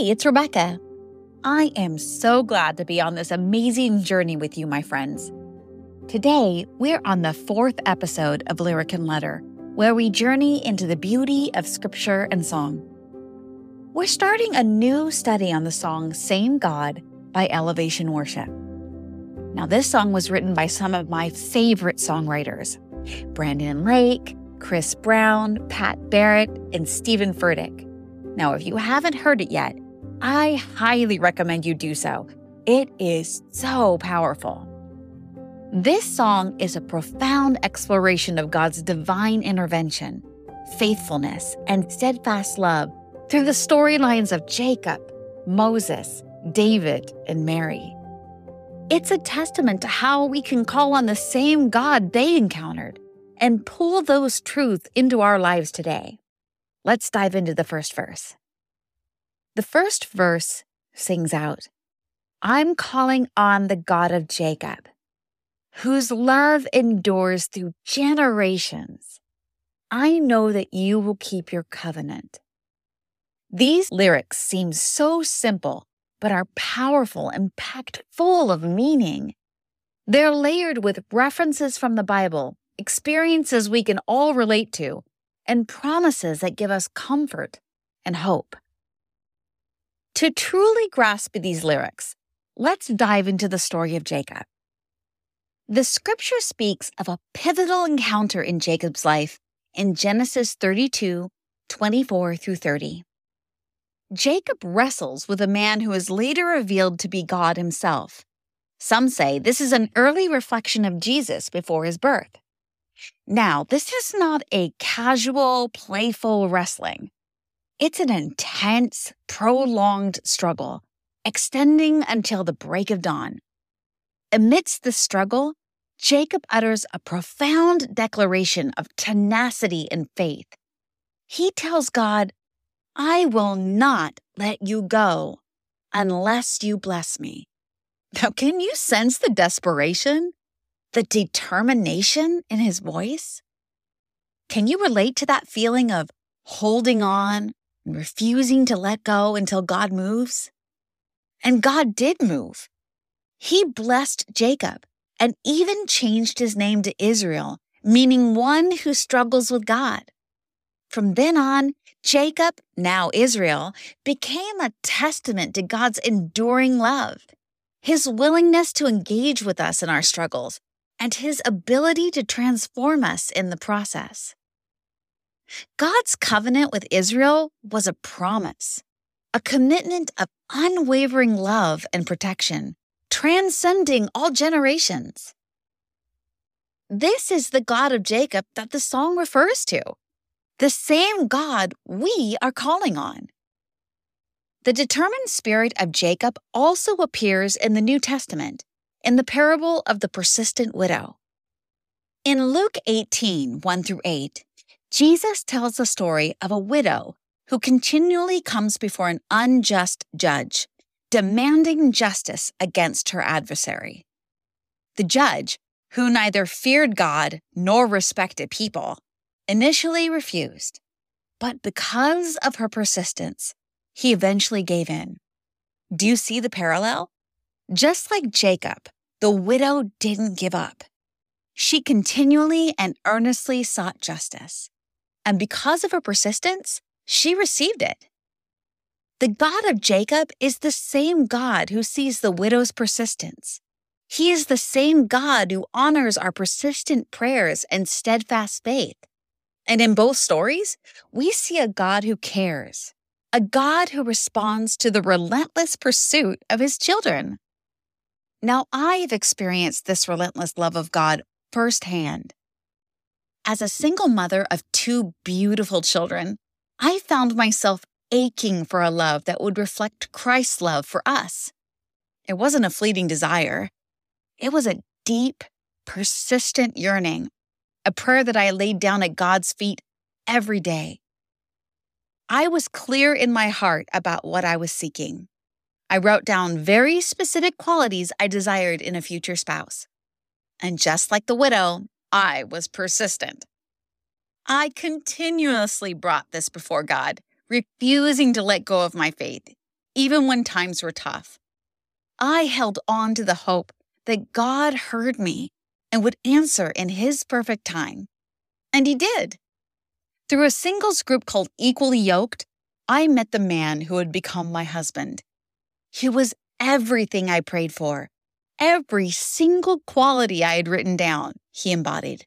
Hey, it's Rebecca. I am so glad to be on this amazing journey with you, my friends. Today, we're on the fourth episode of Lyric and Letter, where we journey into the beauty of scripture and song. We're starting a new study on the song Same God by Elevation Worship. Now, this song was written by some of my favorite songwriters Brandon Lake, Chris Brown, Pat Barrett, and Steven Furtick. Now, if you haven't heard it yet, I highly recommend you do so. It is so powerful. This song is a profound exploration of God's divine intervention, faithfulness, and steadfast love through the storylines of Jacob, Moses, David, and Mary. It's a testament to how we can call on the same God they encountered and pull those truths into our lives today. Let's dive into the first verse. The first verse sings out I'm calling on the God of Jacob, whose love endures through generations. I know that you will keep your covenant. These lyrics seem so simple, but are powerful and packed full of meaning. They're layered with references from the Bible, experiences we can all relate to, and promises that give us comfort and hope. To truly grasp these lyrics, let's dive into the story of Jacob. The scripture speaks of a pivotal encounter in Jacob's life in Genesis 32 24 through 30. Jacob wrestles with a man who is later revealed to be God himself. Some say this is an early reflection of Jesus before his birth. Now, this is not a casual, playful wrestling. It's an intense, prolonged struggle, extending until the break of dawn. Amidst the struggle, Jacob utters a profound declaration of tenacity and faith. He tells God, I will not let you go unless you bless me. Now, can you sense the desperation? the determination in his voice? Can you relate to that feeling of holding on refusing to let go until God moves? And God did move. He blessed Jacob and even changed his name to Israel, meaning one who struggles with God. From then on, Jacob, now Israel, became a testament to God's enduring love, his willingness to engage with us in our struggles, and his ability to transform us in the process. God's covenant with Israel was a promise, a commitment of unwavering love and protection, transcending all generations. This is the God of Jacob that the song refers to, the same God we are calling on. The determined spirit of Jacob also appears in the New Testament in the parable of the persistent widow. In Luke 18, 1 through 8, Jesus tells the story of a widow who continually comes before an unjust judge, demanding justice against her adversary. The judge, who neither feared God nor respected people, initially refused. But because of her persistence, he eventually gave in. Do you see the parallel? Just like Jacob, the widow didn't give up. She continually and earnestly sought justice. And because of her persistence, she received it. The God of Jacob is the same God who sees the widow's persistence. He is the same God who honors our persistent prayers and steadfast faith. And in both stories, we see a God who cares, a God who responds to the relentless pursuit of his children. Now, I've experienced this relentless love of God firsthand. As a single mother of two beautiful children, I found myself aching for a love that would reflect Christ's love for us. It wasn't a fleeting desire, it was a deep, persistent yearning, a prayer that I laid down at God's feet every day. I was clear in my heart about what I was seeking. I wrote down very specific qualities I desired in a future spouse. And just like the widow, I was persistent. I continuously brought this before God, refusing to let go of my faith, even when times were tough. I held on to the hope that God heard me and would answer in His perfect time. And He did. Through a singles group called Equally Yoked, I met the man who would become my husband. He was everything I prayed for. Every single quality I had written down, he embodied.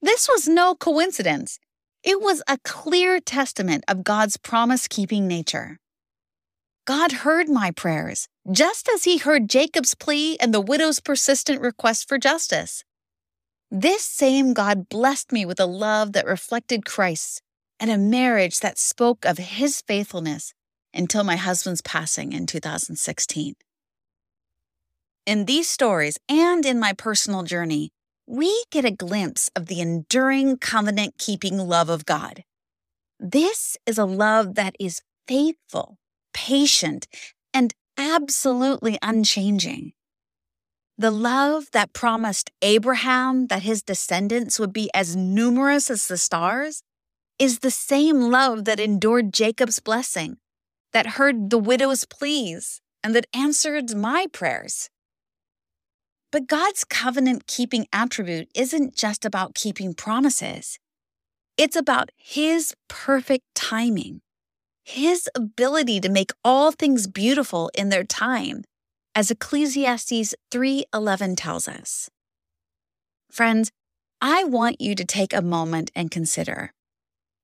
This was no coincidence. It was a clear testament of God's promise keeping nature. God heard my prayers, just as he heard Jacob's plea and the widow's persistent request for justice. This same God blessed me with a love that reflected Christ and a marriage that spoke of his faithfulness until my husband's passing in 2016. In these stories and in my personal journey, we get a glimpse of the enduring covenant keeping love of God. This is a love that is faithful, patient, and absolutely unchanging. The love that promised Abraham that his descendants would be as numerous as the stars is the same love that endured Jacob's blessing, that heard the widow's pleas, and that answered my prayers. But God's covenant keeping attribute isn't just about keeping promises, it's about His perfect timing, His ability to make all things beautiful in their time, as Ecclesiastes 3:11 tells us. Friends, I want you to take a moment and consider.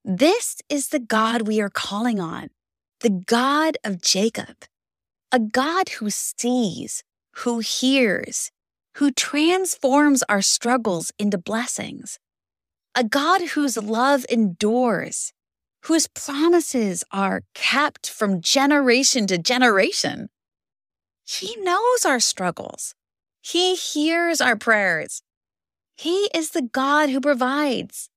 This is the God we are calling on the God of Jacob, a God who sees, who hears, who transforms our struggles into blessings, a God whose love endures, whose promises are kept from generation to generation. He knows our struggles. He hears our prayers. He is the God who provides.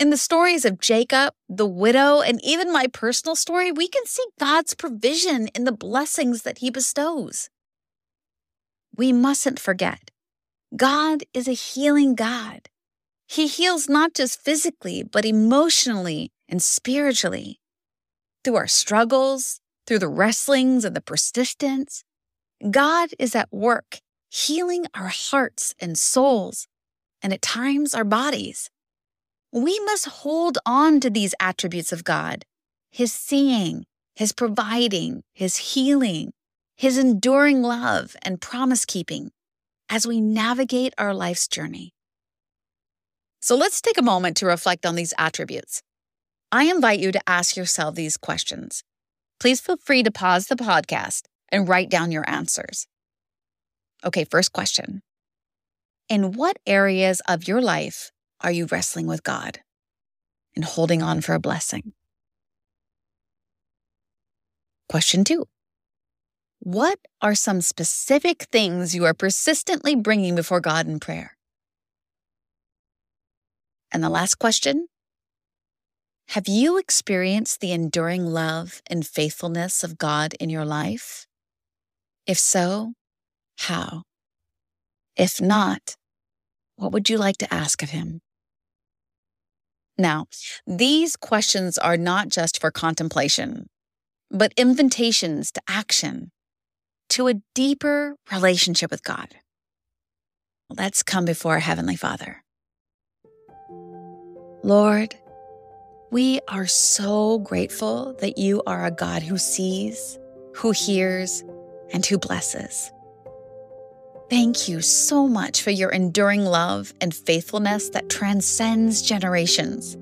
In the stories of Jacob, the widow, and even my personal story, we can see God's provision in the blessings that He bestows. We mustn't forget God is a healing God. He heals not just physically, but emotionally and spiritually. Through our struggles, through the wrestlings and the persistence, God is at work, healing our hearts and souls, and at times our bodies. We must hold on to these attributes of God His seeing, His providing, His healing, His enduring love, and promise keeping as we navigate our life's journey. So let's take a moment to reflect on these attributes. I invite you to ask yourself these questions. Please feel free to pause the podcast and write down your answers. Okay, first question In what areas of your life are you wrestling with God and holding on for a blessing? Question two What are some specific things you are persistently bringing before God in prayer? And the last question Have you experienced the enduring love and faithfulness of God in your life? If so, how? If not, what would you like to ask of Him? Now, these questions are not just for contemplation, but invitations to action, to a deeper relationship with God. Let's come before our Heavenly Father. Lord, we are so grateful that you are a God who sees, who hears, and who blesses. Thank you so much for your enduring love and faithfulness that transcends generations.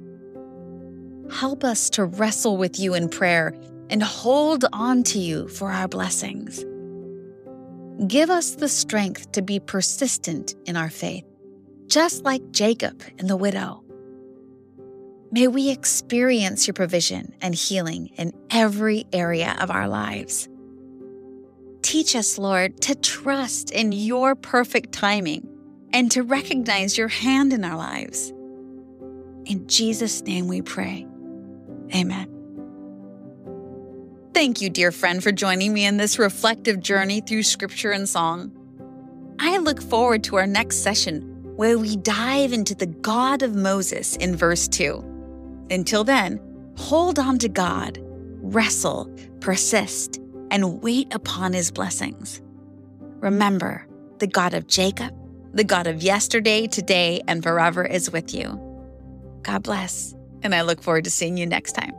Help us to wrestle with you in prayer and hold on to you for our blessings. Give us the strength to be persistent in our faith, just like Jacob and the widow. May we experience your provision and healing in every area of our lives. Teach us, Lord, to trust in your perfect timing and to recognize your hand in our lives. In Jesus' name we pray. Amen. Thank you, dear friend, for joining me in this reflective journey through scripture and song. I look forward to our next session where we dive into the God of Moses in verse 2. Until then, hold on to God, wrestle, persist, and wait upon his blessings. Remember, the God of Jacob, the God of yesterday, today, and forever is with you. God bless, and I look forward to seeing you next time.